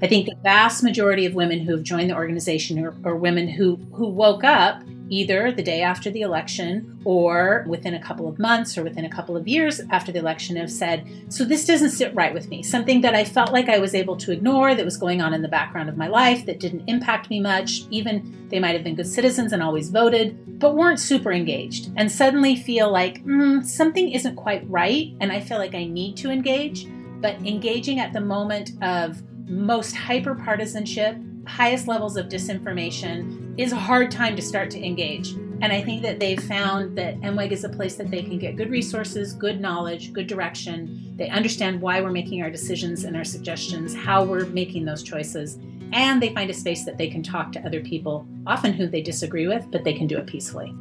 I think the vast majority of women who have joined the organization are, are, women who, who woke up either the day after the election or within a couple of months or within a couple of years after the election have said, So this doesn't sit right with me. Something that I felt like I was able to ignore that was going on in the background of my life that didn't impact me much. Even they might have been good citizens and always voted, but weren't super engaged and suddenly feel like mm, something isn't quite right and I feel like I need to engage. But engaging at the moment of most hyper partisanship, highest levels of disinformation is a hard time to start to engage. And I think that they've found that MWEG is a place that they can get good resources, good knowledge, good direction. They understand why we're making our decisions and our suggestions, how we're making those choices. And they find a space that they can talk to other people, often who they disagree with, but they can do it peacefully.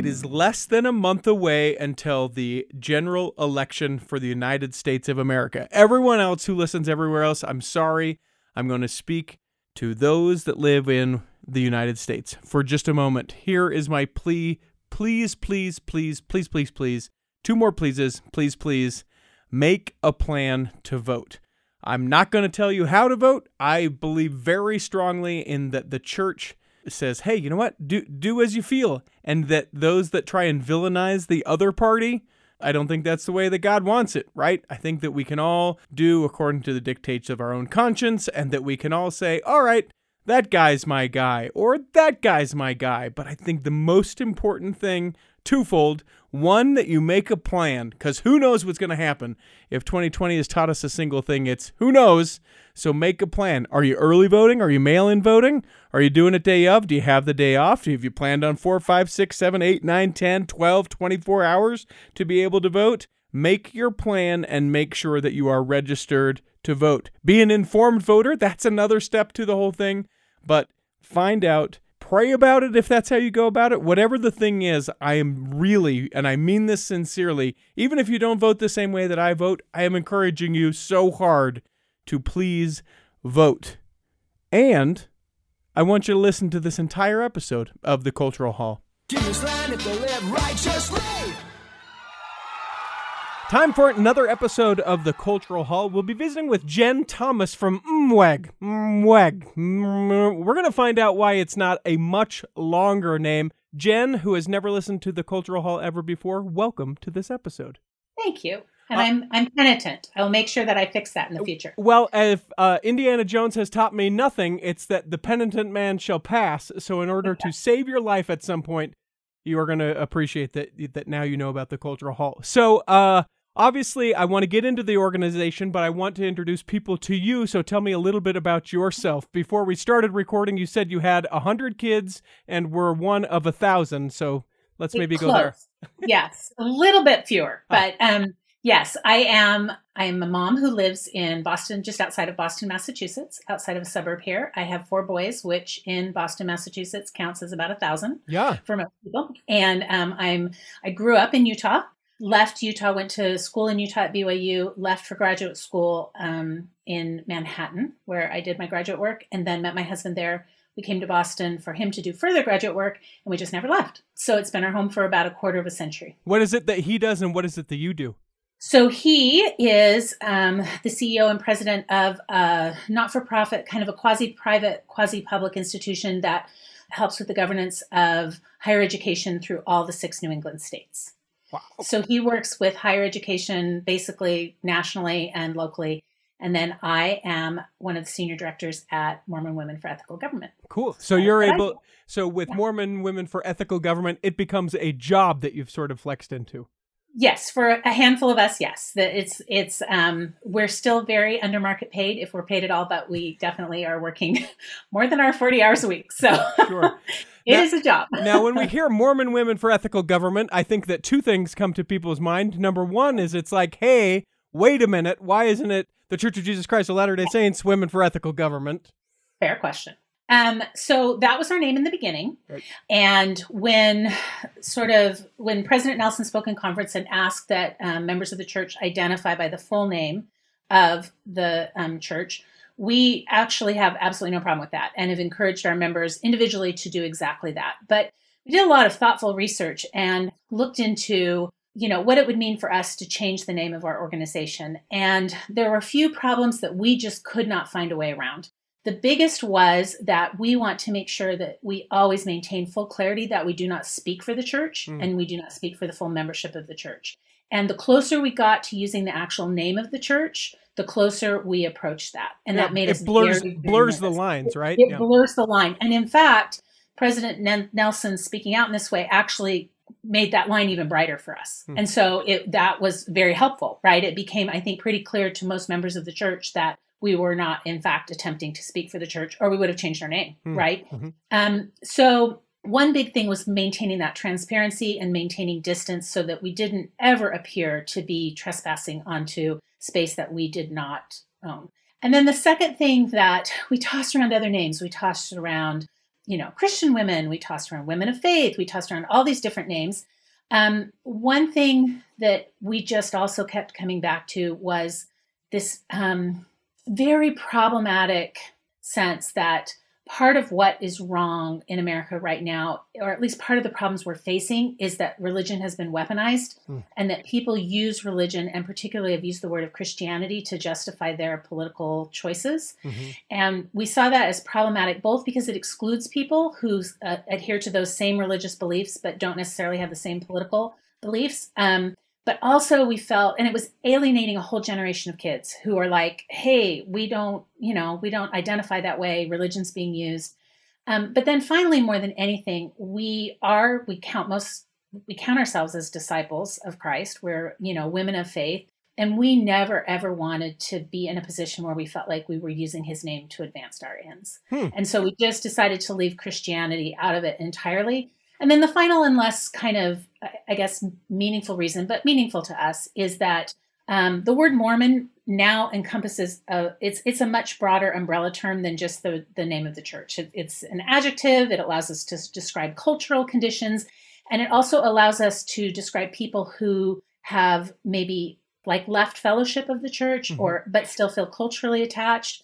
It is less than a month away until the general election for the United States of America. Everyone else who listens everywhere else, I'm sorry. I'm going to speak to those that live in the United States for just a moment. Here is my plea. Please, please, please, please, please, please. Two more pleases. Please, please. Make a plan to vote. I'm not going to tell you how to vote. I believe very strongly in that the church says, "Hey, you know what? Do do as you feel," and that those that try and villainize the other party, I don't think that's the way that God wants it, right? I think that we can all do according to the dictates of our own conscience, and that we can all say, "All right." That guy's my guy, or that guy's my guy. But I think the most important thing twofold. One, that you make a plan, because who knows what's going to happen. If 2020 has taught us a single thing, it's who knows. So make a plan. Are you early voting? Are you mail in voting? Are you doing it day of? Do you have the day off? Have you planned on 4, 5, 6, 7, 8, 9, 10, 12, 24 hours to be able to vote? Make your plan and make sure that you are registered to vote. Be an informed voter. That's another step to the whole thing. But find out pray about it if that's how you go about it. Whatever the thing is, I am really, and I mean this sincerely, even if you don't vote the same way that I vote, I am encouraging you so hard to please vote. And I want you to listen to this entire episode of The Cultural Hall. Time for another episode of the Cultural Hall. We'll be visiting with Jen Thomas from MWEG. MWEG. We're going to find out why it's not a much longer name. Jen, who has never listened to the Cultural Hall ever before, welcome to this episode. Thank you. And uh, I'm I'm penitent. I will make sure that I fix that in the future. Well, if uh, Indiana Jones has taught me nothing, it's that the penitent man shall pass. So, in order okay. to save your life at some point, you are going to appreciate that that now you know about the Cultural Hall. So, uh, Obviously, I want to get into the organization, but I want to introduce people to you. So tell me a little bit about yourself. Before we started recording, you said you had a hundred kids and were one of a thousand. So let's maybe Close. go there. yes, a little bit fewer, but um, yes, I am. I am a mom who lives in Boston, just outside of Boston, Massachusetts, outside of a suburb here. I have four boys, which in Boston, Massachusetts counts as about a thousand. Yeah, for most people. And um, I'm. I grew up in Utah left Utah, went to school in Utah at BYU, left for graduate school um, in Manhattan, where I did my graduate work, and then met my husband there. We came to Boston for him to do further graduate work, and we just never left. So it's been our home for about a quarter of a century. What is it that he does, and what is it that you do? So he is um, the CEO and president of a not for profit, kind of a quasi private, quasi public institution that helps with the governance of higher education through all the six New England states. Wow. So he works with higher education basically nationally and locally. And then I am one of the senior directors at Mormon Women for Ethical Government. Cool. So you're able, I, so with yeah. Mormon Women for Ethical Government, it becomes a job that you've sort of flexed into. Yes, for a handful of us, yes. That it's it's um we're still very under market paid if we're paid at all, but we definitely are working more than our 40 hours a week. So sure. it now, is a job. now when we hear Mormon women for ethical government, I think that two things come to people's mind. Number one is it's like, hey, wait a minute, why isn't it the Church of Jesus Christ of Latter-day Saints Women for Ethical Government? Fair question. Um, so that was our name in the beginning. Right. And when sort of when President Nelson spoke in conference and asked that um, members of the church identify by the full name of the um, church, we actually have absolutely no problem with that and have encouraged our members individually to do exactly that. But we did a lot of thoughtful research and looked into you know, what it would mean for us to change the name of our organization. And there were a few problems that we just could not find a way around. The biggest was that we want to make sure that we always maintain full clarity that we do not speak for the church mm. and we do not speak for the full membership of the church. And the closer we got to using the actual name of the church, the closer we approached that. And yeah, that made it us blurs very, very blurs nervous. the lines, right? It, it yeah. blurs the line. And in fact, President Nelson speaking out in this way actually made that line even brighter for us. Hmm. And so it that was very helpful, right? It became I think pretty clear to most members of the church that we were not in fact attempting to speak for the church or we would have changed our name, hmm. right? Mm-hmm. Um so one big thing was maintaining that transparency and maintaining distance so that we didn't ever appear to be trespassing onto space that we did not own. And then the second thing that we tossed around other names, we tossed around you know, Christian women, we tossed around women of faith, we tossed around all these different names. Um, one thing that we just also kept coming back to was this um, very problematic sense that part of what is wrong in America right now, or at least part of the problems we're facing, is that religion has been weaponized mm. and that people use religion, and particularly have used the word of Christianity to justify their political choices. Mm-hmm. And we saw that as problematic both because it excludes people who uh, adhere to those same religious beliefs but don't necessarily have the same political beliefs. Um, but also we felt and it was alienating a whole generation of kids who are like hey we don't you know we don't identify that way religion's being used. Um, but then finally more than anything we are we count most we count ourselves as disciples of christ. We're you know women of faith. And we never ever wanted to be in a position where we felt like we were using his name to advance our ends. Hmm. and so we just decided to leave christianity out of it entirely and then the final and less kind of, I guess, meaningful reason, but meaningful to us, is that um, the word Mormon now encompasses a, it's it's a much broader umbrella term than just the the name of the church. It, it's an adjective. It allows us to describe cultural conditions, and it also allows us to describe people who have maybe like left fellowship of the church mm-hmm. or but still feel culturally attached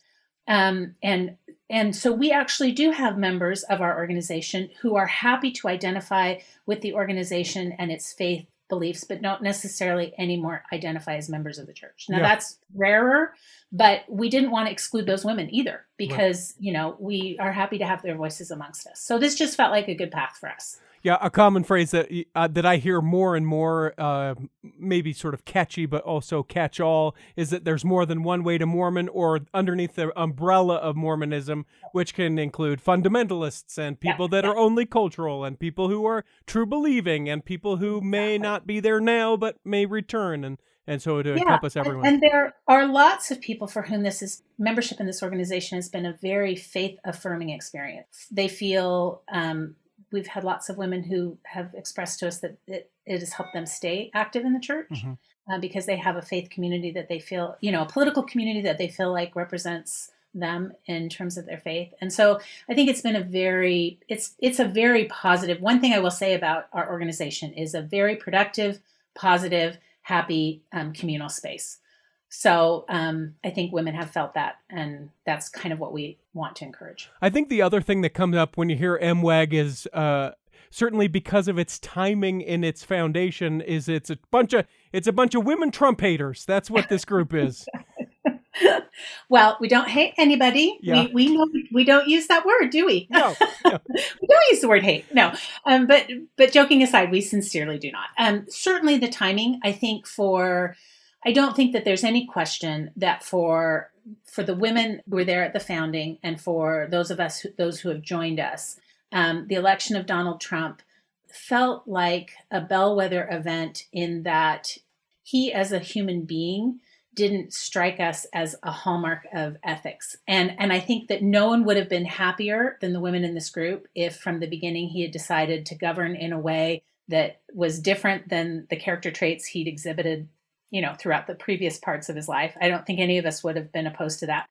um, and and so we actually do have members of our organization who are happy to identify with the organization and its faith beliefs, but don't necessarily anymore identify as members of the church. Now yeah. that's rarer, but we didn't want to exclude those women either because, right. you know, we are happy to have their voices amongst us. So this just felt like a good path for us. Yeah, a common phrase that uh, that I hear more and more, uh, maybe sort of catchy but also catch-all, is that there's more than one way to Mormon, or underneath the umbrella of Mormonism, which can include fundamentalists and people yeah, that yeah. are only cultural, and people who are true believing, and people who may not be there now but may return, and and so to yeah, encompass everyone. And, and there are lots of people for whom this is membership in this organization has been a very faith affirming experience. They feel um, we've had lots of women who have expressed to us that it, it has helped them stay active in the church mm-hmm. uh, because they have a faith community that they feel, you know, a political community that they feel like represents them in terms of their faith. And so I think it's been a very it's it's a very positive. One thing I will say about our organization is a very productive, positive, happy um, communal space. So um, I think women have felt that, and that's kind of what we want to encourage. I think the other thing that comes up when you hear MWEG is uh, certainly because of its timing in its foundation is it's a bunch of it's a bunch of women Trump haters. That's what this group is. well, we don't hate anybody. Yeah. We, we know we don't use that word, do we? No, no. we don't use the word hate. No, um, but but joking aside, we sincerely do not. Um, certainly, the timing. I think for I don't think that there's any question that for for the women who were there at the founding and for those of us who, those who have joined us, um, the election of Donald Trump felt like a bellwether event in that he, as a human being, didn't strike us as a hallmark of ethics. And and I think that no one would have been happier than the women in this group if from the beginning he had decided to govern in a way that was different than the character traits he'd exhibited you know, throughout the previous parts of his life. I don't think any of us would have been opposed to that.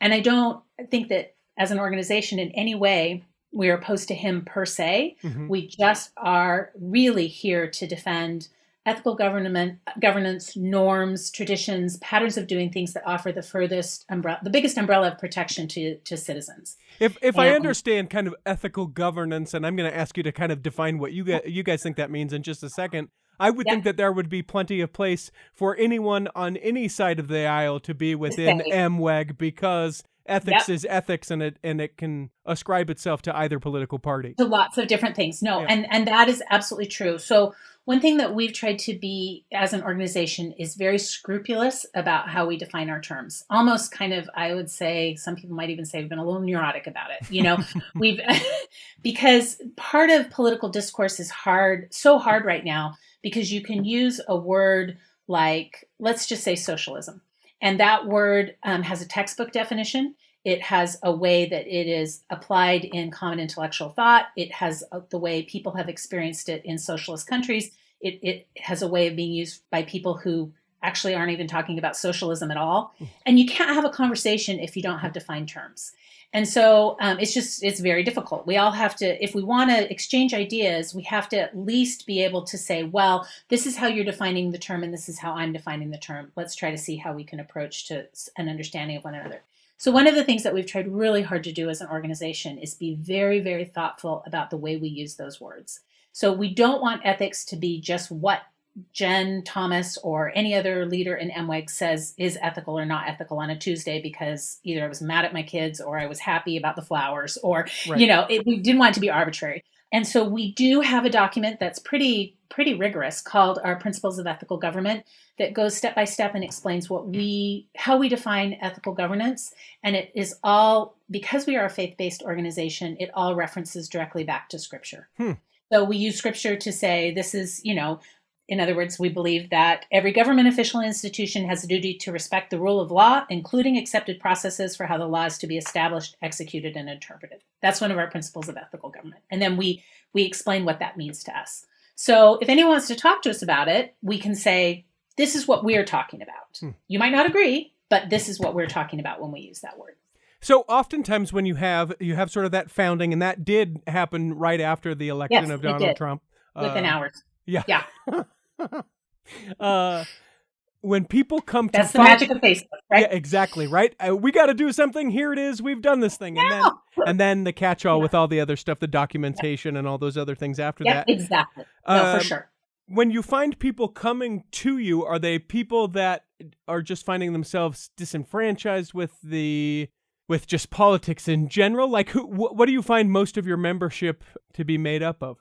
And I don't think that as an organization in any way we're opposed to him per se. Mm-hmm. We just are really here to defend ethical government governance norms traditions patterns of doing things that offer the furthest umbrella the biggest umbrella of protection to to citizens if if and, i understand kind of ethical governance and i'm going to ask you to kind of define what you guys, you guys think that means in just a second I would Yeah. think that there would be plenty of place for anyone on any side of the aisle to be within. MWEG because ethics Yep. is ethics and it and it can ascribe itself to either political party. to lots of different things. No, Yeah. and and that is absolutely true. So one thing that we've tried to be as an organization is very scrupulous about how we define our terms. Almost kind of, I would say, some people might even say we've been a little neurotic about it. You know, we've because part of political discourse is hard, so hard right now because you can use a word like, let's just say socialism. And that word um, has a textbook definition. It has a way that it is applied in common intellectual thought. It has a, the way people have experienced it in socialist countries. It, it has a way of being used by people who actually aren't even talking about socialism at all. And you can't have a conversation if you don't have defined terms. And so um, it's just, it's very difficult. We all have to, if we want to exchange ideas, we have to at least be able to say, well, this is how you're defining the term and this is how I'm defining the term. Let's try to see how we can approach to an understanding of one another. So one of the things that we've tried really hard to do as an organization is be very, very thoughtful about the way we use those words. So we don't want ethics to be just what Jen Thomas or any other leader in MWEG says is ethical or not ethical on a Tuesday because either I was mad at my kids or I was happy about the flowers or Right. you know it, we didn't want it to be arbitrary. And so we do have a document that's pretty pretty rigorous called our Principles of Ethical Government that goes step by step and explains what we how we define ethical governance and it is all because we are a faith-based organization it all references directly back to scripture. Hmm. So we use scripture to say this is, you know, in other words, we believe that every government official and institution has a duty to respect the rule of law, including accepted processes for how the law is to be established, executed, and interpreted. That's one of our principles of ethical government. And then we we explain what that means to us. So if anyone wants to talk to us about it, we can say, this is what we're talking about. Hmm. You might not agree, but this is what we're talking about when we use that word. So oftentimes when you have you have sort of that founding, and that did happen right after the election Yes, of Donald. Trump. Within Uh, hours. Yeah. Yeah. uh, when people come to That's to the find- magic of Facebook, right? Yeah, exactly. Right. Uh, we got to do something. Here it is. We've done this thing, and then and then the catch-all with all the other stuff, the documentation, and all those other things after Yep, that. exactly. No, Um, for sure. when you find people coming to you, are they people that are just finding themselves disenfranchised with the with just politics in general? Like, who? Wh- what do you find most of your membership to be made up of?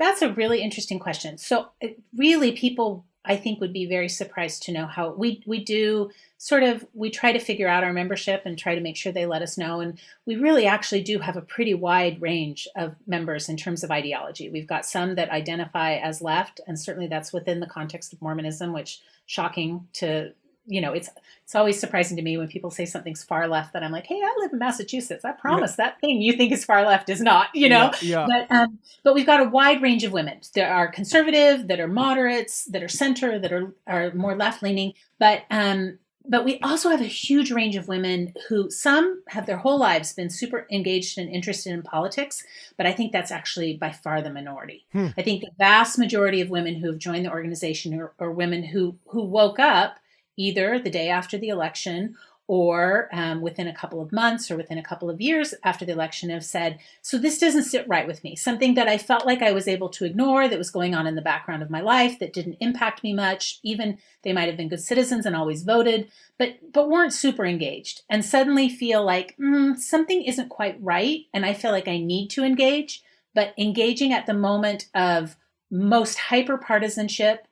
That's a really interesting question. So, uh, really, people I think would be very surprised to know how we we do sort of we try to figure out our membership and try to make sure they let us know. And we really actually do have a pretty wide range of members in terms of ideology. We've got some that identify as left, and certainly that's within the context of Mormonism, which shocking to you know it's it's always surprising to me when people say something's far left that I'm like, hey, I live in Massachusetts. I promise that thing you think is far left is not. You know, Yeah. yeah. but um, but we've got a wide range of women. There are conservative, that are moderates, that are center, that are are more left leaning. But um, but we also have a huge range of women who some have their whole lives been super engaged and interested in politics. But I think that's actually by far the minority. Hmm. I think the vast majority of women who have joined the organization are, are women who who woke up either the day after the election or um, within a couple of months or within a couple of years after the election have said, so this doesn't sit right with me. Something that I felt like I was able to ignore that was going on in the background of my life that didn't impact me much. Even they might have been good citizens and always voted, but but weren't super engaged and suddenly feel like mm, something isn't quite right and I feel like I need to engage. But engaging at the moment of most hyper partisanship,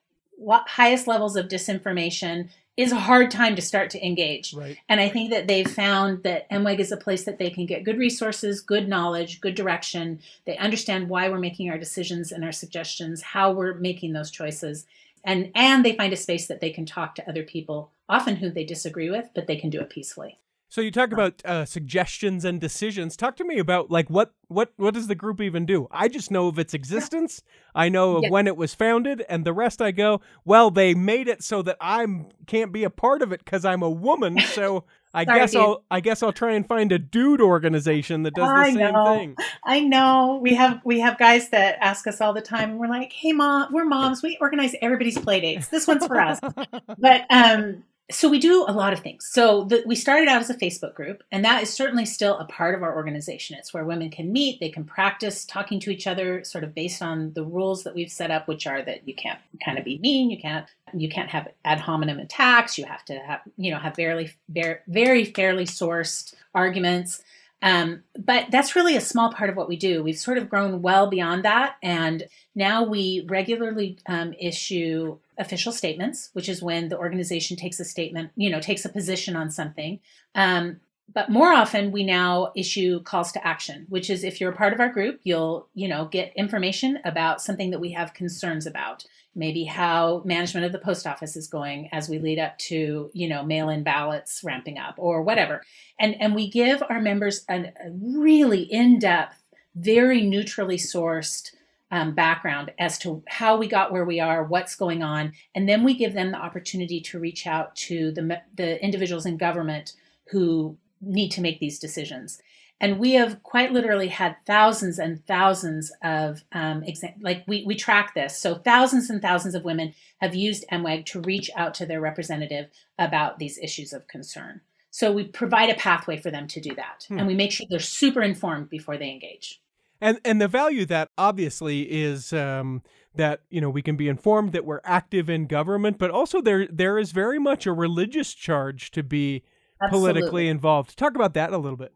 highest levels of disinformation is a hard time to start to engage. Right. And I think that they've found that MWEG is a place that they can get good resources, good knowledge, good direction. They understand why we're making our decisions and our suggestions, how we're making those choices. And and they find a space that they can talk to other people, often who they disagree with, but they can do it peacefully. So you talk about uh, suggestions and decisions. Talk to me about like what what what does the group even do? I just know of its existence. I know of Yeah. when it was founded, and the rest I go. Well, they made it so that I can't be a part of it because I'm a woman. So I Sorry, guess dude. I'll I guess I'll try and find a dude organization that does the I same know. thing. I know we have we have guys that ask us all the time, we're like, "Hey, mom, we're moms. We organize everybody's play dates. This one's for us." but um, so we do a lot of things. So the, we started out as a Facebook group, and that is certainly still a part of our organization. It's where women can meet, they can practice talking to each other, sort of based on the rules that we've set up, which are that you can't kind of be mean, you can't you can't have ad hominem attacks, you have to have you know have very very, very fairly sourced arguments. Um, but that's really a small part of what we do. We've sort of grown well beyond that, and now we regularly um, issue official statements, which is when the organization takes a statement, you know, takes a position on something. Um, but more often we now issue calls to action which is if you're a part of our group you'll you know get information about something that we have concerns about maybe how management of the post office is going as we lead up to you know mail in ballots ramping up or whatever and and we give our members a, a really in-depth very neutrally sourced um, background as to how we got where we are, what's going on, and then we give them the opportunity to reach out to the the individuals in government who need to make these decisions. And we have quite literally had thousands and thousands of um, exa- like we we track this. So thousands and thousands of women have used MWEG to reach out to their representative about these issues of concern. So we provide a pathway for them to do that, hmm. and we make sure they're super informed before they engage and and the value that obviously is um, that you know we can be informed that we're active in government, but also there there is very much a religious charge to be Absolutely. politically involved. Talk about that a little bit.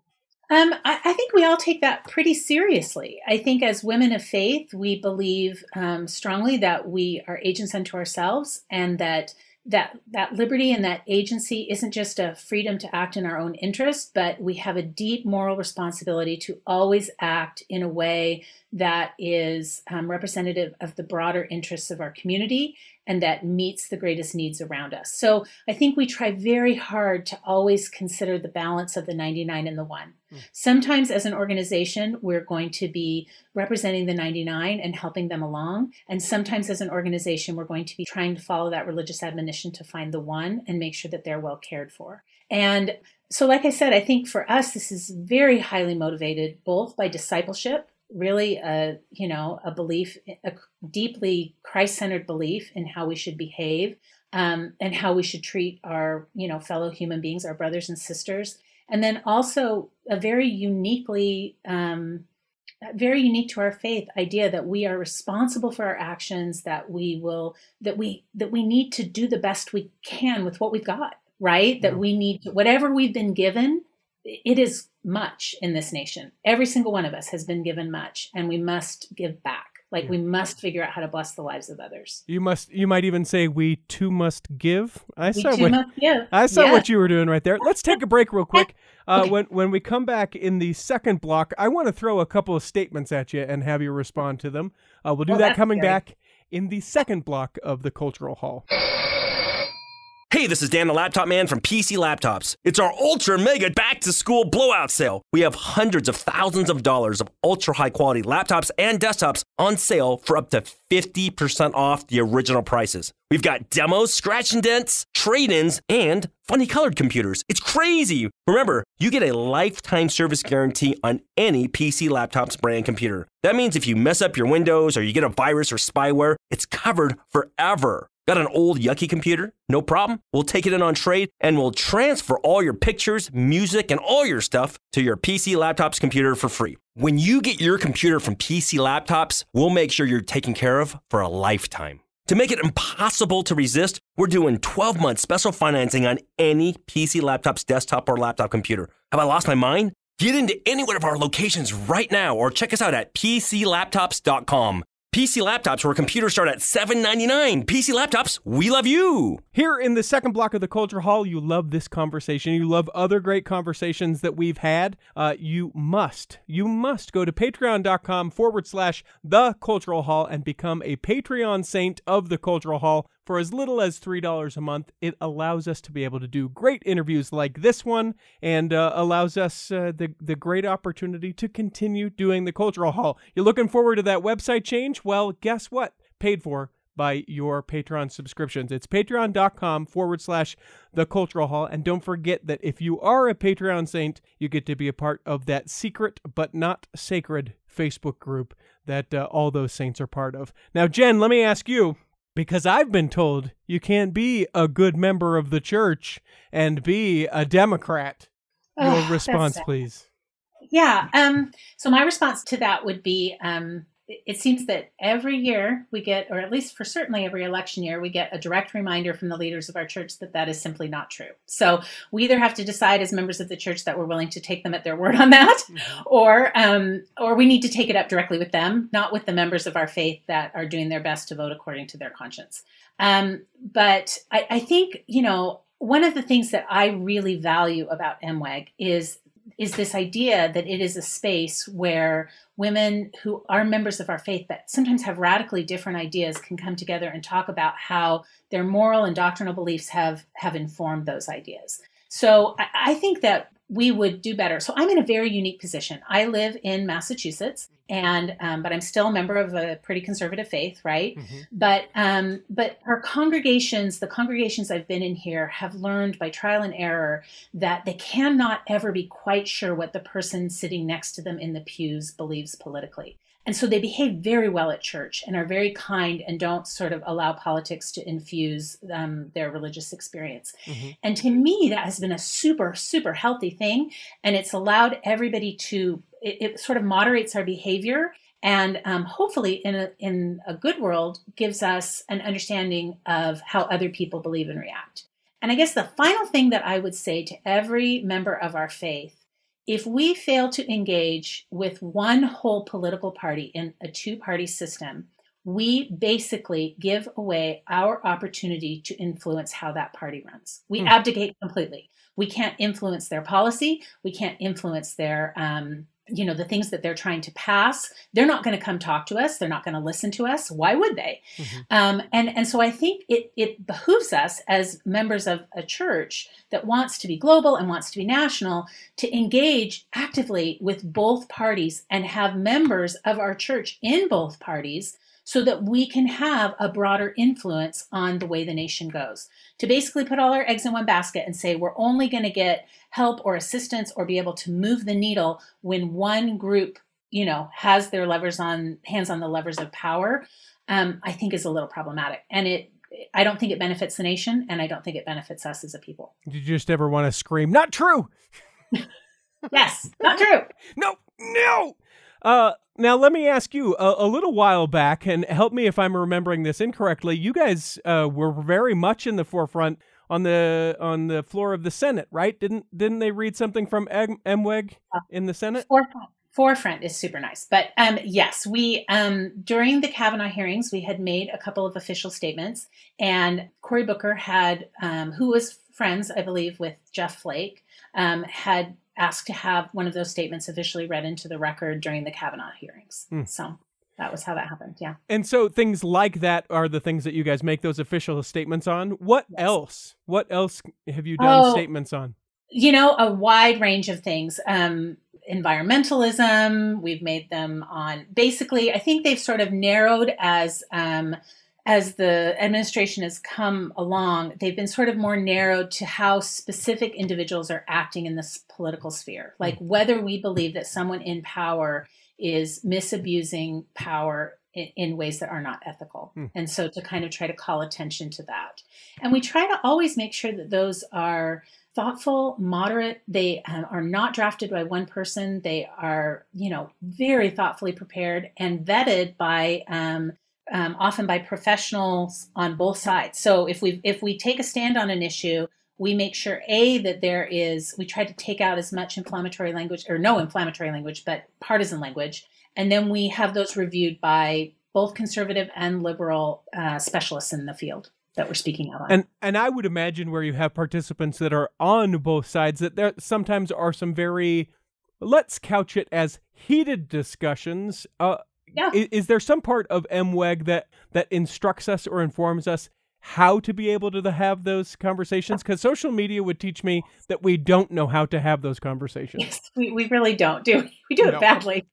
Um, I, I, think we all take that pretty seriously. I think as women of faith, we believe um, strongly that we are agents unto ourselves and that that that liberty and that agency isn't just a freedom to act in our own interest but we have a deep moral responsibility to always act in a way that is um, representative of the broader interests of our community and that meets the greatest needs around us. So I think we try very hard to always consider the balance of the 99 and the one. Mm. Sometimes, as an organization, we're going to be representing the 99 and helping them along. And sometimes, as an organization, we're going to be trying to follow that religious admonition to find the one and make sure that they're well cared for. And so, like I said, I think for us, this is very highly motivated both by discipleship really a you know a belief a deeply christ-centered belief in how we should behave um, and how we should treat our you know fellow human beings our brothers and sisters. And then also a very uniquely um, very unique to our faith idea that we are responsible for our actions that we will that we that we need to do the best we can with what we've got right? That we need to, whatever we've been given it is much in this nation. Every single one of us has been given much, and we must give back. Like we must figure out how to bless the lives of others. You must. You might even say we too must give. I we saw what I saw yeah. what you were doing right there. Let's take a break real quick. Uh, okay. When when we come back in the second block, I want to throw a couple of statements at you and have you respond to them. Uh, we'll do well, that coming scary. back in the second block of the cultural hall. Hey, this is Dan the Laptop Man from PC Laptops. It's our ultra mega back to school blowout sale. We have hundreds of thousands of dollars of ultra high quality laptops and desktops on sale for up to 50% off the original prices. We've got demos, scratch and dents, trade ins, and funny colored computers. It's crazy. Remember, you get a lifetime service guarantee on any PC Laptops brand computer. That means if you mess up your Windows or you get a virus or spyware, it's covered forever. Got an old yucky computer? No problem. We'll take it in on trade and we'll transfer all your pictures, music, and all your stuff to your PC Laptops computer for free. When you get your computer from PC Laptops, we'll make sure you're taken care of for a lifetime. To make it impossible to resist, we're doing 12 month special financing on any PC Laptops desktop or laptop computer. Have I lost my mind? Get into any one of our locations right now or check us out at PCLaptops.com. PC laptops where computers start at $7.99. PC laptops, we love you. Here in the second block of the Culture Hall, you love this conversation. You love other great conversations that we've had. Uh, you must, you must go to patreon.com forward slash the Cultural Hall and become a Patreon saint of the Cultural Hall. For as little as $3 a month, it allows us to be able to do great interviews like this one and uh, allows us uh, the, the great opportunity to continue doing the Cultural Hall. You're looking forward to that website change? Well, guess what? Paid for by your Patreon subscriptions. It's patreon.com forward slash the cultural hall. And don't forget that if you are a Patreon saint, you get to be a part of that secret but not sacred Facebook group that uh, all those saints are part of. Now, Jen, let me ask you Because I've been told you can't be a good member of the church and be a Democrat. Your Ugh, response, please. Yeah. Um, so my response to that would be um, it seems that every year we get, or at least for certainly every election year, we get a direct reminder from the leaders of our church that that is simply not true. So we either have to decide as members of the church that we're willing to take them at their word on that, or um, or we need to take it up directly with them, not with the members of our faith that are doing their best to vote according to their conscience. Um, but I, I think you know one of the things that I really value about MWEG is is this idea that it is a space where women who are members of our faith that sometimes have radically different ideas can come together and talk about how their moral and doctrinal beliefs have have informed those ideas. So I, I think that we would do better. So I'm in a very unique position. I live in Massachusetts, and um, but I'm still a member of a pretty conservative faith, right? Mhm. But um, but our congregations, the congregations I've been in here, have learned by trial and error that they cannot ever be quite sure what the person sitting next to them in the pews believes politically. And so they behave very well at church and are very kind and don't sort of allow politics to infuse um, their religious experience. Mhm. And to me, that has been a super, super healthy thing. And it's allowed everybody to, it, it sort of moderates our behavior and um, hopefully in a, in a good world gives us an understanding of how other people believe and react. And I guess the final thing that I would say to every member of our faith if we fail to engage with one whole political party in a two party system, we basically give away our opportunity to influence how that party runs. We Hmm. abdicate completely. We can't influence their policy. We can't influence their, um, you know, the things that they're trying to pass. They're not going to come talk to us. They're not going to listen to us. Why would they? Mhm. Um, and and so I think it it behooves us as members of a church that wants to be global and wants to be national to engage actively with both parties and have members of our church in both parties so that we can have a broader influence on the way the nation goes. To basically put all our eggs in one basket and say we're only going to get help or assistance or be able to move the needle when one group, you know, has their levers on hands on the levers of power, um, I think is a little problematic. And it I don't think it benefits the nation and I don't think it benefits us as a people. Did you just ever want to scream, not true? Yes, not true. No, no. Uh, now let me ask you. A, a little while back, and help me if I'm remembering this incorrectly. You guys uh, were very much in the forefront on the on the floor of the Senate, right? Didn't didn't they read something from Em- Emweg in the Senate? Forefront. Forefront is super nice. But um, yes, we um, during the Kavanaugh hearings, we had made a couple of official statements, and Cory Booker had, um, who was friends, I believe, with Jeff Flake, um, had asked to have one of those statements officially read into the record during the Kavanaugh hearings. Hmm. So that was how that happened. Yeah. And so things like that are the things that you guys make those official statements on. What Yes. else? What else have you done Oh. statements on? you know a wide range of things um environmentalism we've made them on basically i think they've sort of narrowed as um as the administration has come along they've been sort of more narrowed to how specific individuals are acting in this political sphere like whether we believe that someone in power is misusing power in, in ways that are not ethical Hmm. and so to kind of try to call attention to that and we try to always make sure that those are thoughtful, moderate. They um, are not drafted by one person. They are, you know, very thoughtfully prepared and vetted by um, um, often by professionals on both sides. So if we if we take a stand on an issue, we make sure a that there is we try to take out as much inflammatory language or no inflammatory language, but partisan language, and then we have those reviewed by both conservative and liberal uh, specialists in the field that we're speaking out on. And and I would imagine where you have participants that are on both sides that there sometimes are some very let's couch it as heated discussions. Uh Yeah. i- is, there some part of MWEG that that instructs us or informs us how to be able to have those conversations? Because social media would teach me that we don't know how to have those conversations. Yes, we, we really don't do we do it No. badly.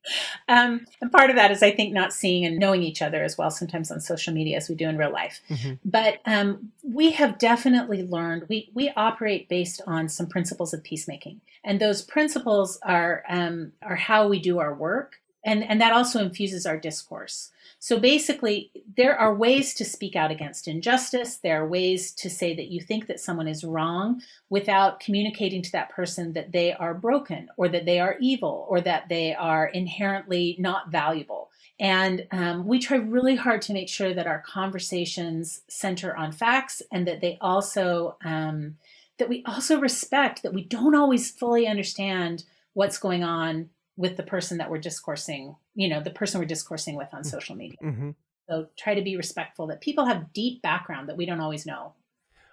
Um, and part of that is I think not seeing and knowing each other as well sometimes on social media as we do in real life. Mhm. But um, we have definitely learned we we operate based on some principles of peacemaking, and those principles are um, are how we do our work. And and that also infuses our discourse. So basically there are ways to speak out against injustice. There are ways to say that you think that someone is wrong without communicating to that person that they are broken or that they are evil or that they are inherently not valuable. And um, we try really hard to make sure that our conversations center on facts and that they also um, that we also respect that we don't always fully understand what's going on with the person that we're discoursing, you know, the person we're discoursing with on mm-hmm. social media. Mm-hmm. So try to be respectful that people have deep background that we don't always know.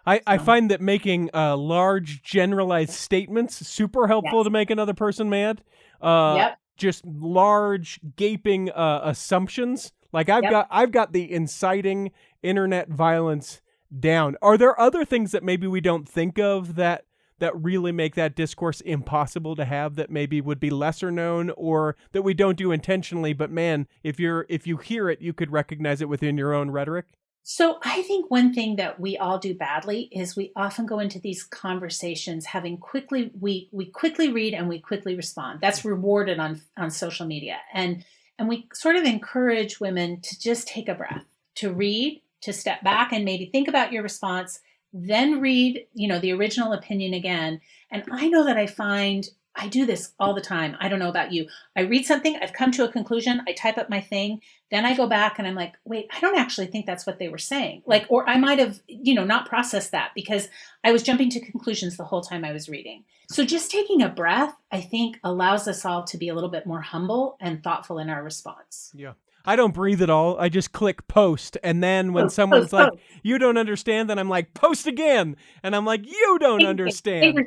I, I find that making uh, large generalized statements super helpful yes. to make another person mad. Uh, yep. Just large gaping uh, assumptions. Like I've yep. got I've got the inciting internet violence down. Are there other things that maybe we don't think of that that really make that discourse impossible to have that maybe would be lesser known or that we don't do intentionally but man if you're if you hear it you could recognize it within your own rhetoric? So i think one thing that we all do badly is we often go into these conversations having quickly we we quickly read and we quickly respond. That's rewarded on on social media. And and we sort of encourage women to just take a breath to read to step back and maybe think about your response then read, you know, the original opinion again. And I know that I find I do this all the time. I don't know about you. I read something, I've come to a conclusion, I type up my thing, then I go back and I'm like, wait, I don't actually think that's what they were saying. Like, or I might have, you know, not processed that because I was jumping to conclusions the whole time I was reading. So just taking a breath, I think, allows us all to be a little bit more humble and thoughtful in our response. Yeah. I don't breathe at all. I just click post. And then when someone's post, like, post. you don't understand, then I'm like, post again. And I'm like, you don't understand.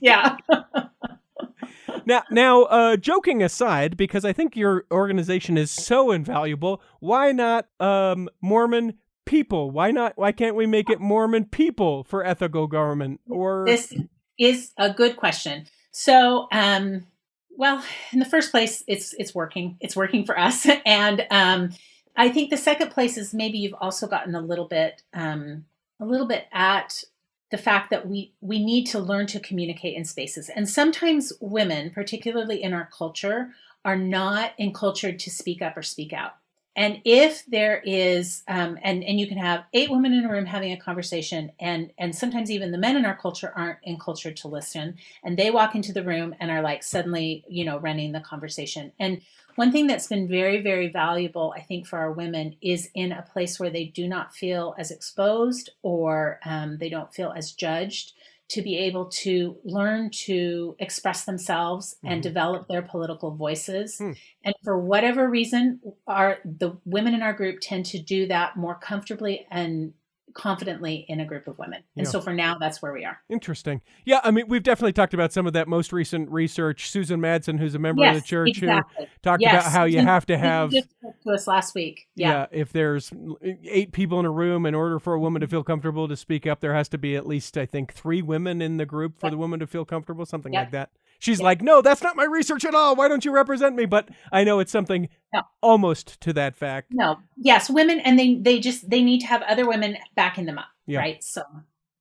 Yeah. now, now, uh, joking aside, because I think your organization is so invaluable, why not um, Mormon people? Why not? Why can't we make it Mormon people for ethical government? Or this is a good question. So, um, well, in the first place, it's it's working. It's working for us, and um, I think the second place is maybe you've also gotten a little bit um, a little bit at the fact that we we need to learn to communicate in spaces, and sometimes women, particularly in our culture, are not encultured to speak up or speak out. And if there is, um, and and you can have eight women in a room having a conversation, and and sometimes even the men in our culture aren't in culture to listen, and they walk into the room and are like suddenly, you know, running the conversation. And one thing that's been very very valuable, I think, for our women is in a place where they do not feel as exposed or um, they don't feel as judged to be able to learn to express themselves mm-hmm. and develop their political voices. Mm. And for whatever reason, our the women in our group tend to do that more comfortably and confidently in a group of women. And yeah. so for now, that's where we are. Interesting. Yeah, I mean, we've definitely talked about some of that most recent research. Susan Madsen, who's a member yes, of the church, exactly. who talked yes. about how you have to have. Just to us last week. Yeah. yeah. If there's eight people in a room, in order for a woman to mm-hmm. feel comfortable to speak up, there has to be at least, I think, three women in the group for yep. the woman to feel comfortable, something yep. like that. She's yeah. like, no, that's not my research at all. Why don't you represent me? But I know it's something no. almost to that fact. No, yes, women, and they they just they need to have other women backing them up, yeah. right? So.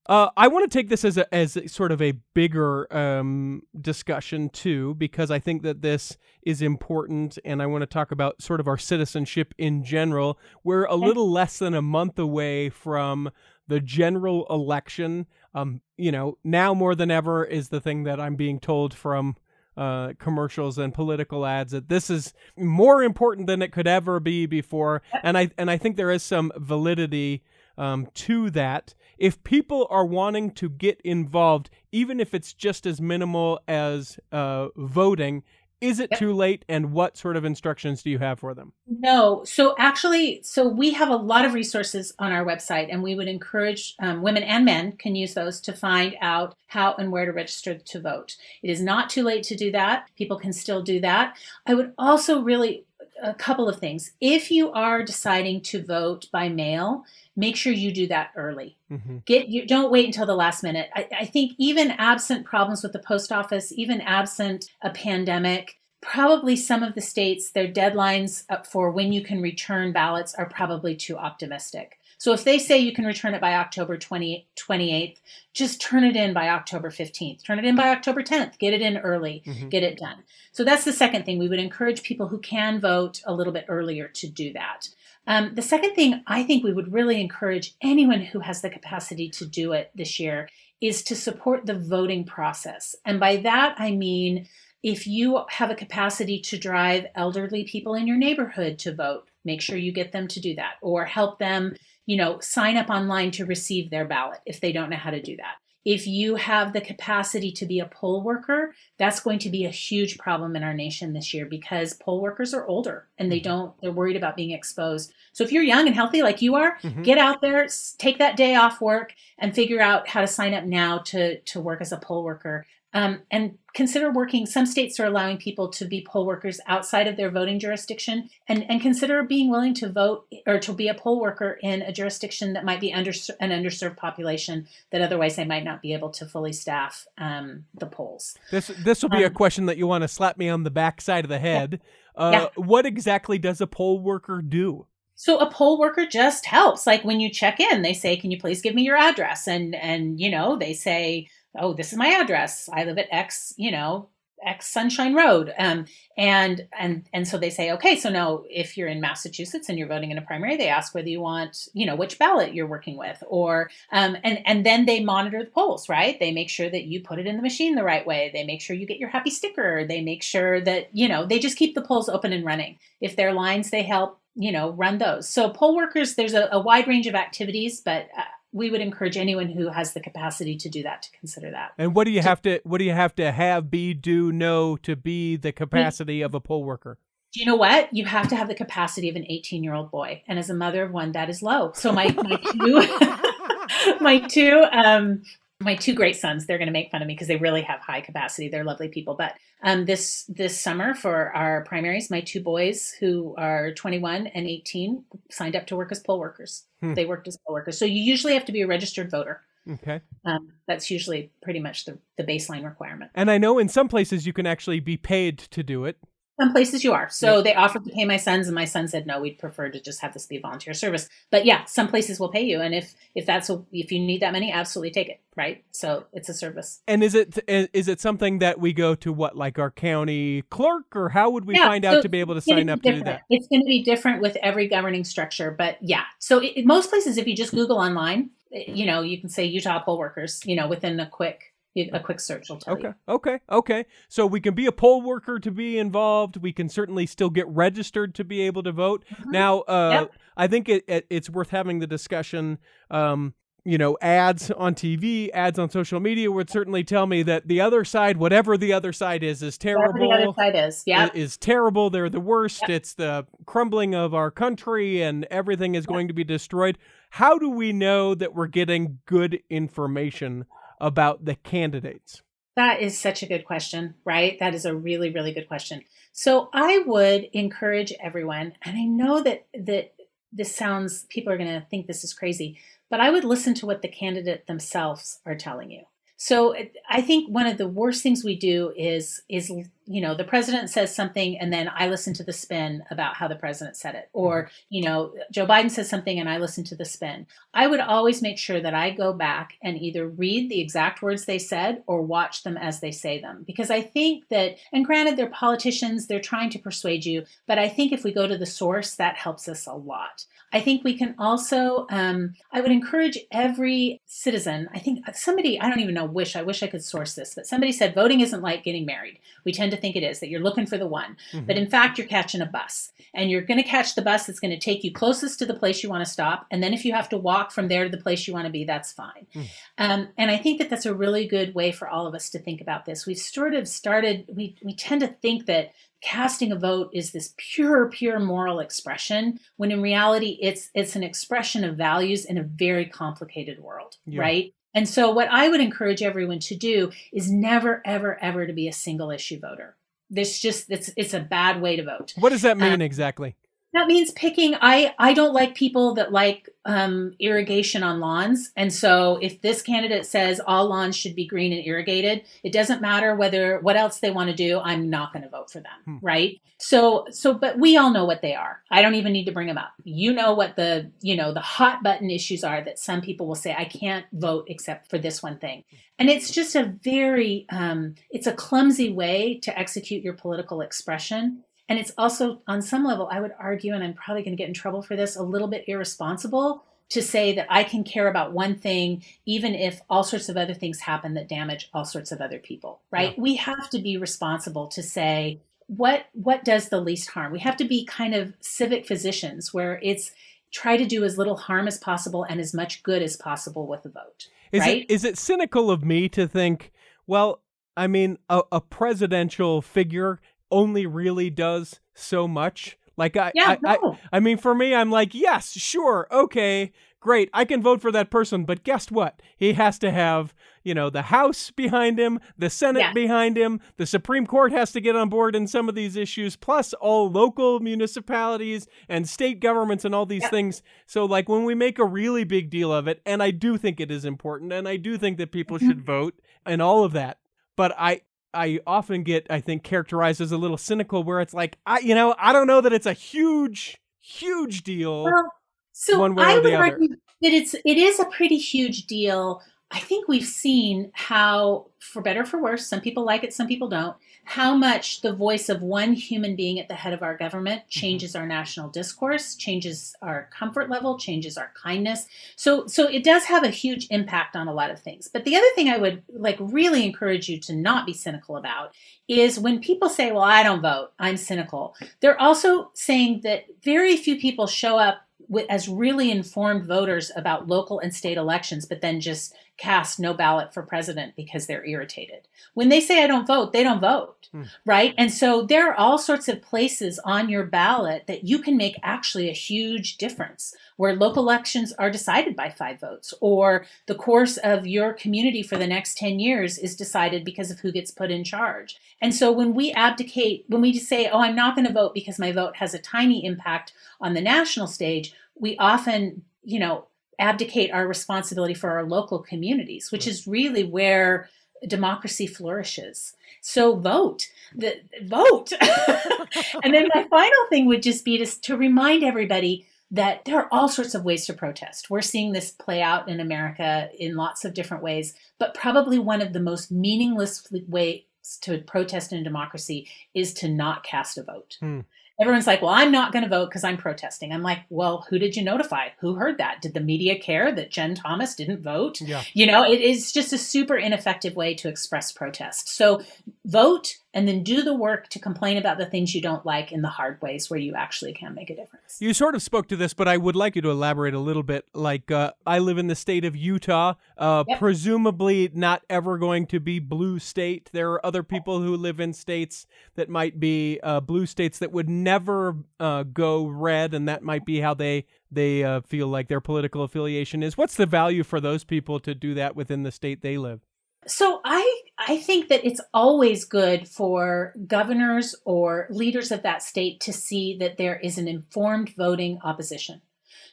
Uh, I want to take this as a as a, sort of a bigger um, discussion too, because I think that this is important, and I want to talk about sort of our citizenship in general. We're a little less than a month away from the general election um, you know, now more than ever is the thing that I'm being told from uh, commercials and political ads that this is more important than it could ever be before, and I and I think there is some validity um, to that. If people are wanting to get involved, even if it's just as minimal as uh, voting, is it too late and what sort of instructions do you have for them? No. So actually so we have a lot of resources on our website and we would encourage um, women and men can use those to find out how and where to register to vote. It is not too late to do that. People can still do that. I would also really a couple of things if you are deciding to vote by mail make sure you do that early. Mm-hmm. Get you don't wait until the last minute. I, I think even absent problems with the post office, even absent a pandemic, probably some of the states their deadlines for when you can return ballots are probably too optimistic. So if they say you can return it by October 20, 28th, just turn it in by October 15th. Turn it in by October 10th. Get it in early. Mm-hmm. Get it done. So that's the second thing. We would encourage people who can vote a little bit earlier to do that. Um, the second thing I think we would really encourage anyone who has the capacity to do it this year is to support the voting process. And by that, I mean if you have a capacity to drive elderly people in your neighborhood to vote, make sure you get them to do that or help them, you know, sign up online to receive their ballot if they don't know how to do that. If you have the capacity to be a poll worker, that's going to be a huge problem in our nation this year because poll workers are older and they mm-hmm. don't, they're worried about being exposed. So if you're young and healthy like you are, mm-hmm. get out there, take that day off work and figure out how to sign up now to, to work as a poll worker. Um, and consider working. Some states are allowing people to be poll workers outside of their voting jurisdiction, and, and consider being willing to vote or to be a poll worker in a jurisdiction that might be under an underserved population that otherwise they might not be able to fully staff um, the polls. This this will be um, a question that you want to slap me on the backside of the head. Yeah. Uh, yeah. What exactly does a poll worker do? So a poll worker just helps. Like when you check in, they say, "Can you please give me your address?" And and you know they say oh, this is my address. I live at X, you know, X Sunshine Road. Um, and and and so they say, okay, so now if you're in Massachusetts and you're voting in a primary, they ask whether you want, you know, which ballot you're working with, or um, and and then they monitor the polls, right? They make sure that you put it in the machine the right way. They make sure you get your happy sticker. They make sure that you know they just keep the polls open and running. If there are lines, they help you know run those. So poll workers, there's a, a wide range of activities, but uh, we would encourage anyone who has the capacity to do that to consider that. And what do you have to what do you have to have be do know to be the capacity of a poll worker? Do you know what? You have to have the capacity of an 18 year old boy, and as a mother of one, that is low. So my my two my two um, my two great sons they're going to make fun of me because they really have high capacity. They're lovely people. But um, this this summer for our primaries my two boys who are 21 and 18 signed up to work as poll workers. Hmm. they worked as poll workers. So you usually have to be a registered voter. Okay. Um, that's usually pretty much the, the baseline requirement. And i know in some places you can actually be paid to do it some places you are. So they offered to pay my sons, and my son said no. We'd prefer to just have this be volunteer service. But yeah, some places will pay you, and if if that's a, if you need that money, absolutely take it. Right. So it's a service. And is it is it something that we go to what like our county clerk, or how would we yeah, find so out to be able to sign up to do that? It's going to be different with every governing structure, but yeah. So it, most places, if you just Google online, eh, you know, you can say Utah poll workers, you know, within a quick a quick search will tell okay, you. Okay, okay, Okay. So we can be a poll worker to be involved. We can certainly still get registered to be able to vote. Mm-hmm. Now, uh, yep. I think it, it, it's worth having the discussion. Um, you know, ads on TV, ads on social media would certainly tell me that the other side, whatever the other side is, is terrible. Whatever the other side is, yeah, is terrible. They're the worst. Yep. It's the crumbling of our country, and everything is yep. going to be destroyed. How do we know that we're getting good information about the candidates? That is such a good question, right? That is a really, really good question. So I would encourage everyone, and I know that that this sounds people are going to think this is crazy, but I would listen to what the candidate themselves are telling you. So I think one of the worst things we do is is you know the president says something and then I listen to the spin about how the president said it or mm-hmm. you know Joe Biden says something and I listen to the spin. I would always make sure that I go back and either read the exact words they said or watch them as they say them because I think that and granted they're politicians they're trying to persuade you but I think if we go to the source that helps us a lot. I think we can also, um, I would encourage every citizen. I think somebody, I don't even know, wish, I wish I could source this, but somebody said voting isn't like getting married. We tend to think it is, that you're looking for the one. Mm-hmm. But in fact, you're catching a bus and you're going to catch the bus that's going to take you closest to the place you want to stop. And then if you have to walk from there to the place you want to be, that's fine. Mm. Um, and I think that that's a really good way for all of us to think about this. We've sort of started, we, we tend to think that casting a vote is this pure pure moral expression when in reality it's it's an expression of values in a very complicated world yeah. right and so what i would encourage everyone to do is never ever ever to be a single issue voter. This just it's it's a bad way to vote. What does that mean um, exactly that means picking i i don't like people that like um, irrigation on lawns. And so if this candidate says all lawns should be green and irrigated it doesn't matter whether what else they want to do i'm not going to vote for them hmm. right? So so but we all know what they are. I don't even need to bring them up. You know what the you know the hot button issues are that some people will say i can't vote except for this one thing. And it's just a very um, it's a clumsy way to execute your political expression and it's also, on some level, I would argue, and I'm probably going to get in trouble for this, a little bit irresponsible to say that I can care about one thing, even if all sorts of other things happen that damage all sorts of other people, right? Yeah. We have to be responsible to say, what what does the least harm we have to be kind of civic physicians where it's try to do as little harm as possible and as much good as possible with a vote is right? it is it cynical of me to think well i mean a, a presidential figure only really does so much. Like I, yeah, I, no. I, I mean, for me, I'm like, yes, sure, okay, great, I can vote for that person, but guess what? He has to have, you know, the House behind him, the Senate yeah. behind him, the Supreme Court has to get on board in some of these issues, plus all local municipalities and state governments and all these yeah. things. So, like, when we make a really big deal of it, and I do think it is important, and I do think that people mm-hmm. should vote and all of that, but I, I often get, I think, characterized as a little cynical, where it's like, I, you know, I don't know that it's a huge, huge deal. Well, so one way I or the would other. argue that it's it is a pretty huge deal. I think we've seen how, for better or for worse, some people like it, some people don't how much the voice of one human being at the head of our government mm-hmm. changes mm-hmm. our national discourse, changes our comfort level, changes our kindness. So so it does have a huge impact on a lot of things. But the other thing I would like really encourage you to not be cynical about is when people say, "Well, I don't vote. I'm cynical." They're also saying that very few people show up as really informed voters about local and state elections, but then just cast no ballot for president because they're irritated. When they say I don't vote, they don't vote, hmm. right? And so there are all sorts of places on your ballot that you can make actually a huge difference where local elections are decided by five votes or the course of your community for the next 10 years is decided because of who gets put in charge. And so when we abdicate, when we just say, "Oh, I'm not going to vote because my vote has a tiny impact on the national stage," we often, you know, abdicate our responsibility for our local communities, which is really where democracy flourishes. So vote, the vote. and then my final thing would just be to, to remind everybody that there are all sorts of ways to protest. We're seeing this play out in America in lots of different ways, but probably one of the most meaningless ways to protest in democracy is to not cast a vote. Hmm everyone's like, well, I'm not going to vote because I'm protesting. I'm like, well, who did you notify? Who heard that? Did the media care that Jenn Thomas didn't vote? Yeah. You know, it is just a super ineffective way to express protest. So vote and then do the work to complain about the things you don't like in the hard ways where you actually can make a difference. You sort of spoke to this, but I would like you to elaborate a little bit. Like, uh, I live in the state of Utah, uh, yep. presumably not ever going to be blue state. There are other people who live in states that might be uh, blue states that would never uh, go red, and that might be how they they uh, feel like their political affiliation is. What's the value for those people to do that within the state they live? So I I think that it's always good for governors or leaders of that state to see that there is an informed voting opposition.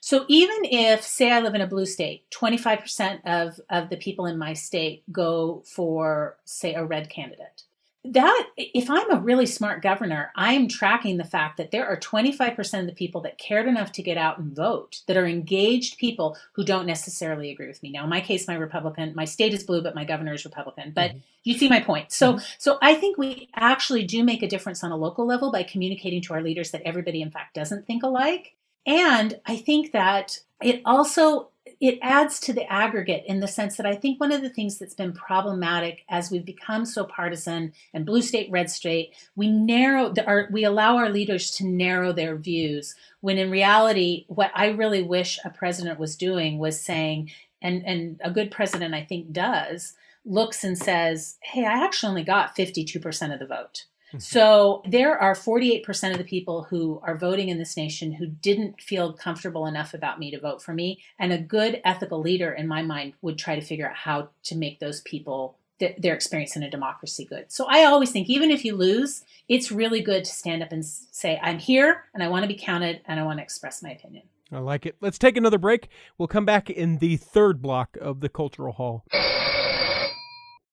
So even if, say, I live in a blue state, 25% of, of the people in my state go for, say, a red candidate that if i'm a really smart governor i am tracking the fact that there are 25% of the people that cared enough to get out and vote that are engaged people who don't necessarily agree with me now in my case my republican my state is blue but my governor is republican but mm-hmm. you see my point so mm-hmm. so i think we actually do make a difference on a local level by communicating to our leaders that everybody in fact doesn't think alike and i think that it also it adds to the aggregate in the sense that I think one of the things that's been problematic as we've become so partisan and blue state, red state, we narrow the, our, we allow our leaders to narrow their views when in reality, what I really wish a president was doing was saying, and, and a good president I think does, looks and says, hey, I actually only got 52% of the vote. Mm-hmm. So there are 48% of the people who are voting in this nation who didn't feel comfortable enough about me to vote for me. And a good ethical leader, in my mind, would try to figure out how to make those people their experience in a democracy good. So I always think, even if you lose, it's really good to stand up and say, I'm here and I want to be counted and I want to express my opinion. I like it. Let's take another break. We'll come back in the third block of the Cultural Hall.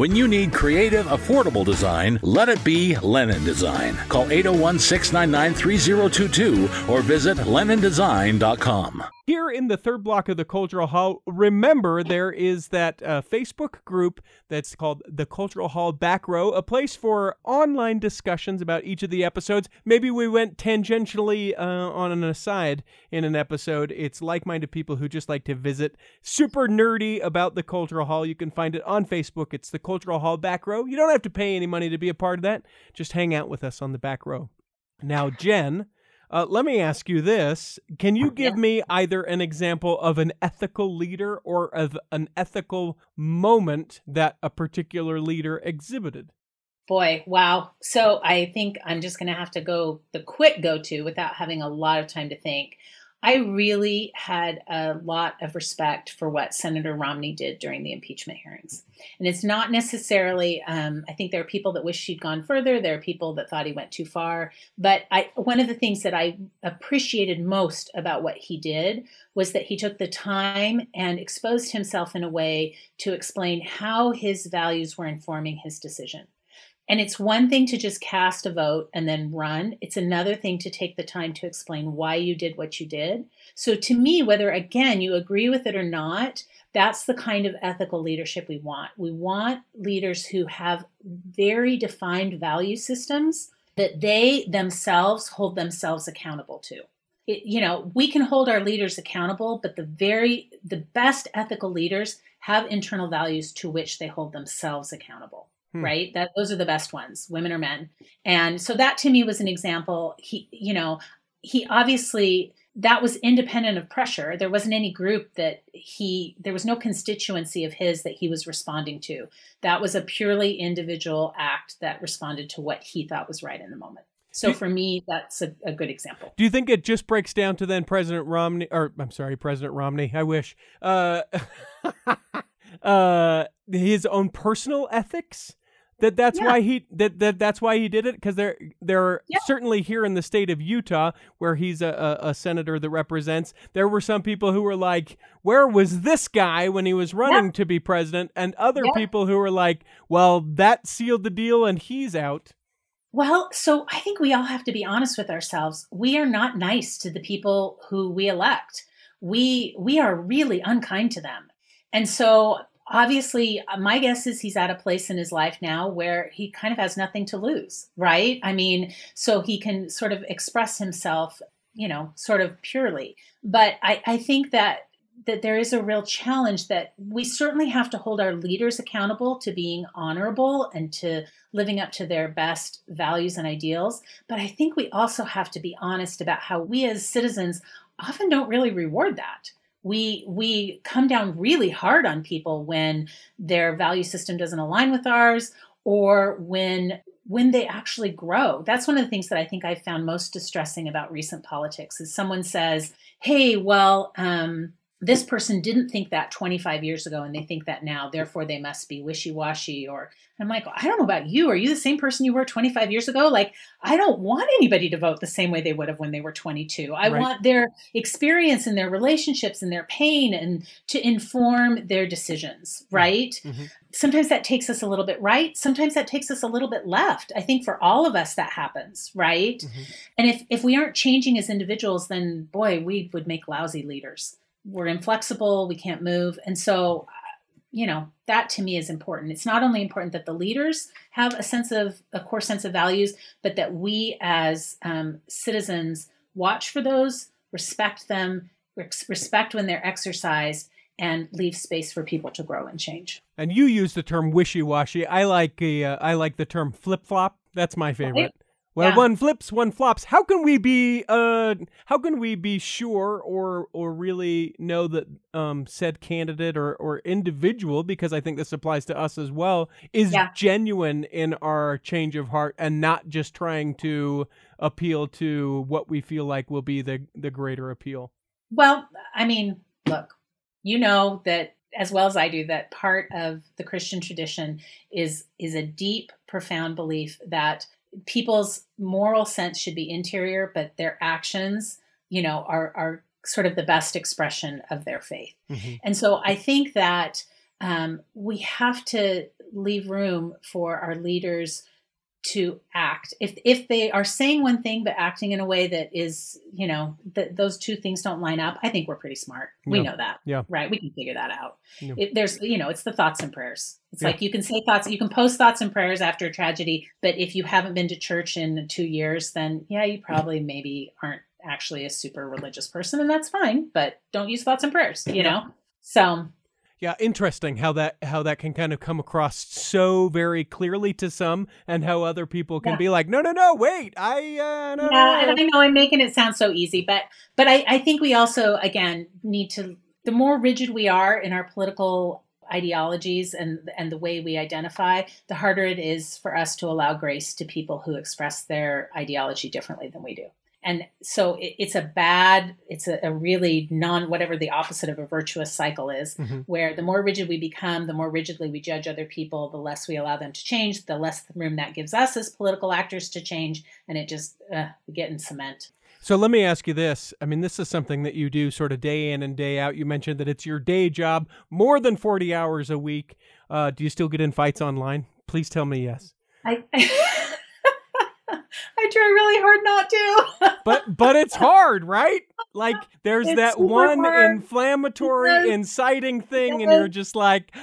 When you need creative, affordable design, let it be Lennon Design. Call 801 699 3022 or visit LennonDesign.com. Here in the third block of the Cultural Hall, remember there is that uh, Facebook group that's called the Cultural Hall Back Row, a place for online discussions about each of the episodes. Maybe we went tangentially uh, on an aside in an episode. It's like minded people who just like to visit, super nerdy about the Cultural Hall. You can find it on Facebook. It's the Cultural Hall Back Row. You don't have to pay any money to be a part of that, just hang out with us on the back row. Now, Jenn. Uh, let me ask you this. Can you give Yeah. me either an example of an ethical leader or of an ethical moment that a particular leader exhibited? Boy, wow. So I think I'm just going to have to go the quick go to without having a lot of time to think. I really had a lot of respect for what Senator Romney did during the impeachment hearings. And it's not necessarily, um, I think there are people that wish he'd gone further. There are people that thought he went too far. But I, one of the things that I appreciated most about what he did was that he took the time and exposed himself in a way to explain how his values were informing his decision. And it's one thing to just cast a vote and then run. It's another thing to take the time to explain why you did what you did. So, to me, whether again you agree with it or not, that's the kind of ethical leadership we want. We want leaders who have very defined value systems that they themselves hold themselves accountable to. It, you know, we can hold our leaders accountable, but the very the best ethical leaders have internal values to which they hold themselves accountable Hmm. right that those are the best ones women or men and so that to me was an example he you know he obviously that was independent of pressure there wasn't any group that he there was no constituency of his that he was responding to that was a purely individual act that responded to what he thought was right in the moment so Do- for me that's a, a good example Do you think it just breaks down to then President Romney, or I'm sorry, President Romney? I wish. Uh, uh, his own personal ethics. That that's Yeah. why he that, that that's why he did it because there there are Yeah. certainly here in the state of Utah where he's a, a, a senator that represents there were some people who were like where was this guy when he was running to be president and other Yeah. people who were like well that sealed the deal and he's out Well, so I think we all have to be honest with ourselves. We are not nice to the people who we elect. We we are really unkind to them. And so obviously uh, my guess is he's at a place in his life now where he kind of has nothing to lose, right? I mean, so he can sort of express himself, you know, sort of purely. But I, I think that that there is a real challenge that we certainly have to hold our leaders accountable to being honorable and to living up to their best values and ideals. But I think we also have to be honest about how we as citizens often don't really reward that. We we come down really hard on people when their value system doesn't align with ours or when when they actually grow. That's one of the things that I think I found most distressing about recent politics is someone says, "Hey, well, um, this person didn't think that 25 years ago and they think that now therefore they must be wishy-washy or i'm like i don't know about you. Are you the same person you were 25 years ago? Like i don't want anybody to vote the same way they would have when they were 22 i Right. want their experience and their relationships and their pain and to inform their decisions right? Mhm. sometimes that takes us a little bit right. Sometimes that takes us a little bit left. I think for all of us that happens right? Mhm. and if if we aren't changing as individuals then boy we would make lousy leaders we're inflexible we can't move and so uh, you know that to me is important it's not only important that the leaders have a sense of a core sense of values but that we as um, citizens watch for those respect them respect when they're exercised and leave space for people to grow and change. And you use the term wishy-washy. I like the uh, I like the term flip-flop. That's my favorite. Right? Well, yeah. one flips, one flops. How can we be uh how can we be sure or or really know that um said candidate or or individual because I think this applies to us as well is yeah. genuine in our change of heart and not just trying to appeal to what we feel like will be the the greater appeal. Well, I mean, look, you know that as well as I do that part of the Christian tradition is is a deep profound belief that people's moral sense should be interior, but their actions, you know, are are sort of the best expression of their faith. Mm-hmm. And so I think that um, we have to leave room for our leaders to act. If if they are saying one thing but acting in a way that is you know that those two things don't line up i think we're pretty smart. We yeah. know that. Yeah. Right? We can figure that out. Yeah. it, there's you know it's the thoughts and prayers. It's yeah. like you can say thoughts you can post thoughts and prayers after a tragedy but if you haven't been to church in two years then yeah you probably maybe aren't actually a super religious person and that's fine but don't use thoughts and prayers you know? So yeah, interesting how that how that can kind of come across so very clearly to some, and how other people can yeah. be like, no, no, no, wait, I. Uh, no, yeah, no. I know I'm making it sound so easy, but but I, I think we also again need to the more rigid we are in our political ideologies and and the way we identify, the harder it is for us to allow grace to people who express their ideology differently than we do and so it, it's a bad it's a, a, really non whatever the opposite of a virtuous cycle is mm-hmm. where the more rigid we become the more rigidly we judge other people the less we allow them to change the less room that gives us as political actors to change and it just uh, get in cement so let me ask you this. I mean, this is something that you do sort of day in and day out. You mentioned that it's your day job, more than 40 hours a week. Uh, do you still get in fights online? Please tell me yes. I, I try really hard not to. but but it's hard, right? Like there's it's that one hard. inflammatory, inciting thing, and you're just like,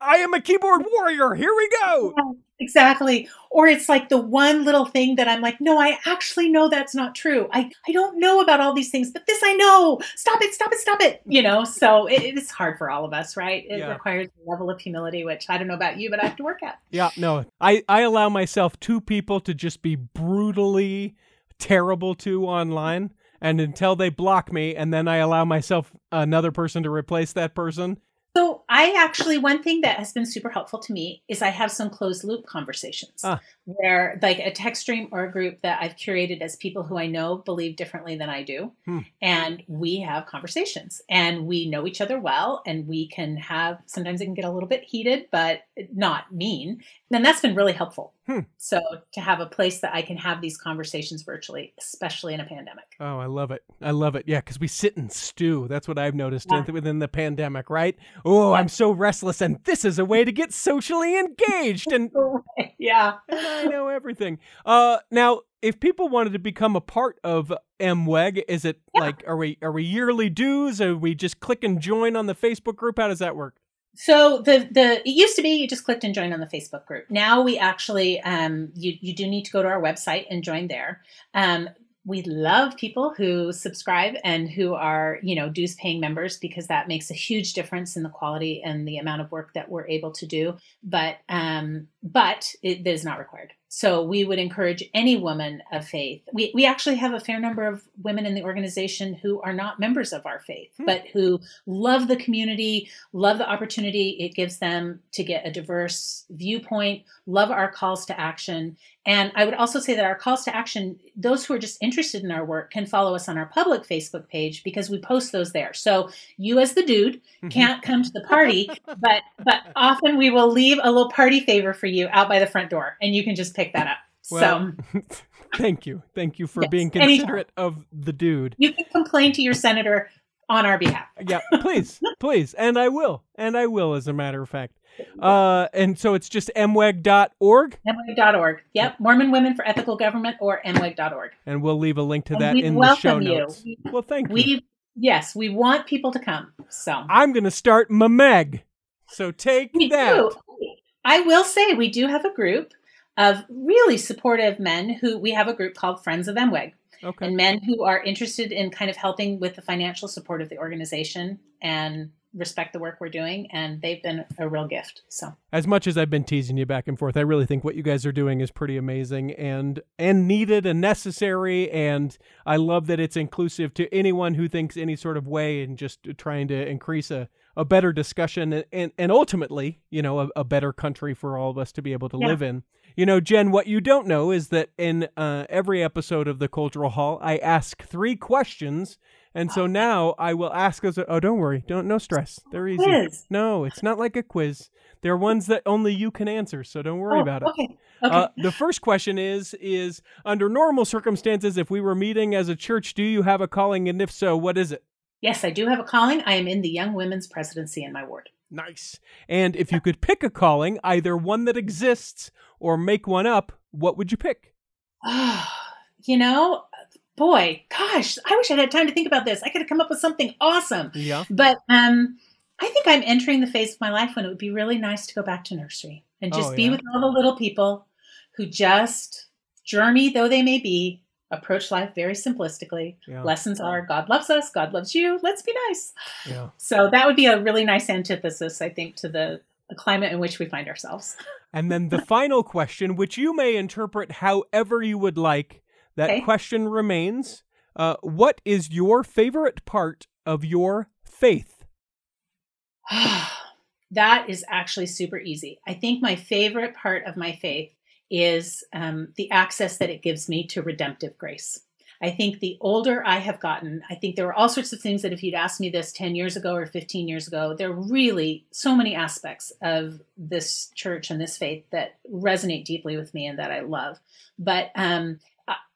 I am a keyboard warrior. Here we go. Exactly. Or it's like the one little thing that I'm like, no, I actually know that's not true. I, I don't know about all these things, but this I know. Stop it, stop it, stop it. You know, so it, it's hard for all of us, right? It yeah. requires a level of humility, which I don't know about you, but I have to work at. Yeah, no. I, I allow myself two people to just be brutally terrible to online and until they block me and then I allow myself another person to replace that person so I actually one thing that has been super helpful to me is I have some closed loop conversations ah. where like a text stream or a group that I've curated as people who I know believe differently than I do. Hmm. And we have conversations and we know each other well and we can have sometimes it can get a little bit heated, but not mean. And that's been really helpful. Hmm. So to have a place that I can have these conversations virtually, especially in a pandemic. Oh, I love it. I love it. Yeah, because we sit and stew. That's what I've noticed yeah. within the pandemic, right? Oh. I'm so restless, and this is a way to get socially engaged. And yeah, and I know everything. Uh, now, if people wanted to become a part of MWEG, is it yeah. like are we are we yearly dues? Are we just click and join on the Facebook group? How does that work? So the the it used to be you just clicked and joined on the Facebook group. Now we actually um, you you do need to go to our website and join there. Um, we love people who subscribe and who are you know dues paying members because that makes a huge difference in the quality and the amount of work that we're able to do. But um, but it is not required. So we would encourage any woman of faith. We, we actually have a fair number of women in the organization who are not members of our faith, hmm. but who love the community, love the opportunity it gives them to get a diverse viewpoint, love our calls to action. And I would also say that our calls to action, those who are just interested in our work can follow us on our public Facebook page because we post those there. So you as the dude mm-hmm. can't come to the party, but but often we will leave a little party favor for you out by the front door and you can just pick that up. Well, so thank you. Thank you for yes, being considerate anytime. of the dude. You can complain to your senator on our behalf. yeah, please, please. And I will. And I will, as a matter of fact. Uh, and so it's just mweg.org? mweg.org. Yep. Mormon Women for Ethical Government or mweg.org. And we'll leave a link to that in the show notes. You. Well, thank you. Yes, we want people to come. So I'm going to start Mameg. So take we that. Do. I will say we do have a group of really supportive men who we have a group called Friends of MWEG. Okay. And men who are interested in kind of helping with the financial support of the organization and respect the work we're doing, and they've been a real gift. So, as much as I've been teasing you back and forth, I really think what you guys are doing is pretty amazing and and needed and necessary. And I love that it's inclusive to anyone who thinks any sort of way and just trying to increase a a better discussion and and ultimately, you know, a, a better country for all of us to be able to yeah. live in. You know, Jenn, what you don't know is that in uh, every episode of the Cultural Hall, I ask three questions and so now I will ask us. Oh, don't worry. Don't no stress. They're easy. Quiz. No, it's not like a quiz. They're ones that only you can answer. So don't worry oh, about it. Okay. Okay. Uh, the first question is is under normal circumstances, if we were meeting as a church, do you have a calling, and if so, what is it? Yes, I do have a calling. I am in the Young Women's Presidency in my ward. Nice. And if you could pick a calling, either one that exists or make one up, what would you pick? you know, boy, gosh, I wish I had time to think about this. I could have come up with something awesome. Yeah. But um, I think I'm entering the phase of my life when it would be really nice to go back to nursery and just oh, be with all the little people who just, germy though they may be, approach life very simplistically. Yeah. Lessons are God loves us, God loves you, let's be nice. Yeah. So that would be a really nice antithesis, I think, to the, the climate in which we find ourselves. And then the final question, which you may interpret however you would like, that okay. question remains. Uh, what is your favorite part of your faith? that is actually super easy. I think my favorite part of my faith is um, the access that it gives me to redemptive grace. I think the older I have gotten, I think there were all sorts of things that if you'd asked me this 10 years ago or 15 years ago, there are really so many aspects of this church and this faith that resonate deeply with me and that I love. But um,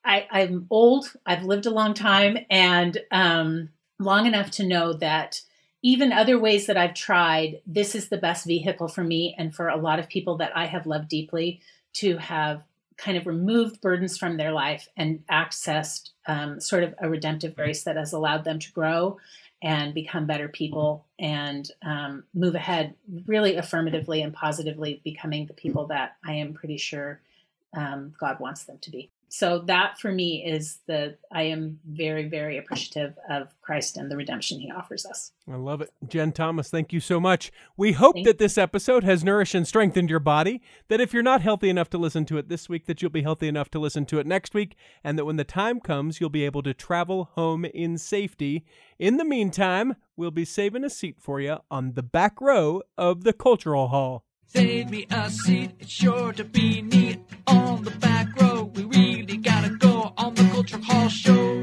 I, I'm old, I've lived a long time, and um, long enough to know that even other ways that I've tried, this is the best vehicle for me and for a lot of people that I have loved deeply to have kind of removed burdens from their life and accessed um, sort of a redemptive grace that has allowed them to grow and become better people and um, move ahead really affirmatively and positively, becoming the people that I am pretty sure um, God wants them to be so that for me is the I am very very appreciative of Christ and the redemption he offers us. I love it. Jenn Thomas, thank you so much. We hope thank that this episode has nourished and strengthened your body, that if you're not healthy enough to listen to it this week that you'll be healthy enough to listen to it next week and that when the time comes you'll be able to travel home in safety. In the meantime, we'll be saving a seat for you on the back row of the Cultural Hall. Save me a seat, it's sure to be neat on the back row. We really gotta go on the Culture Hall show.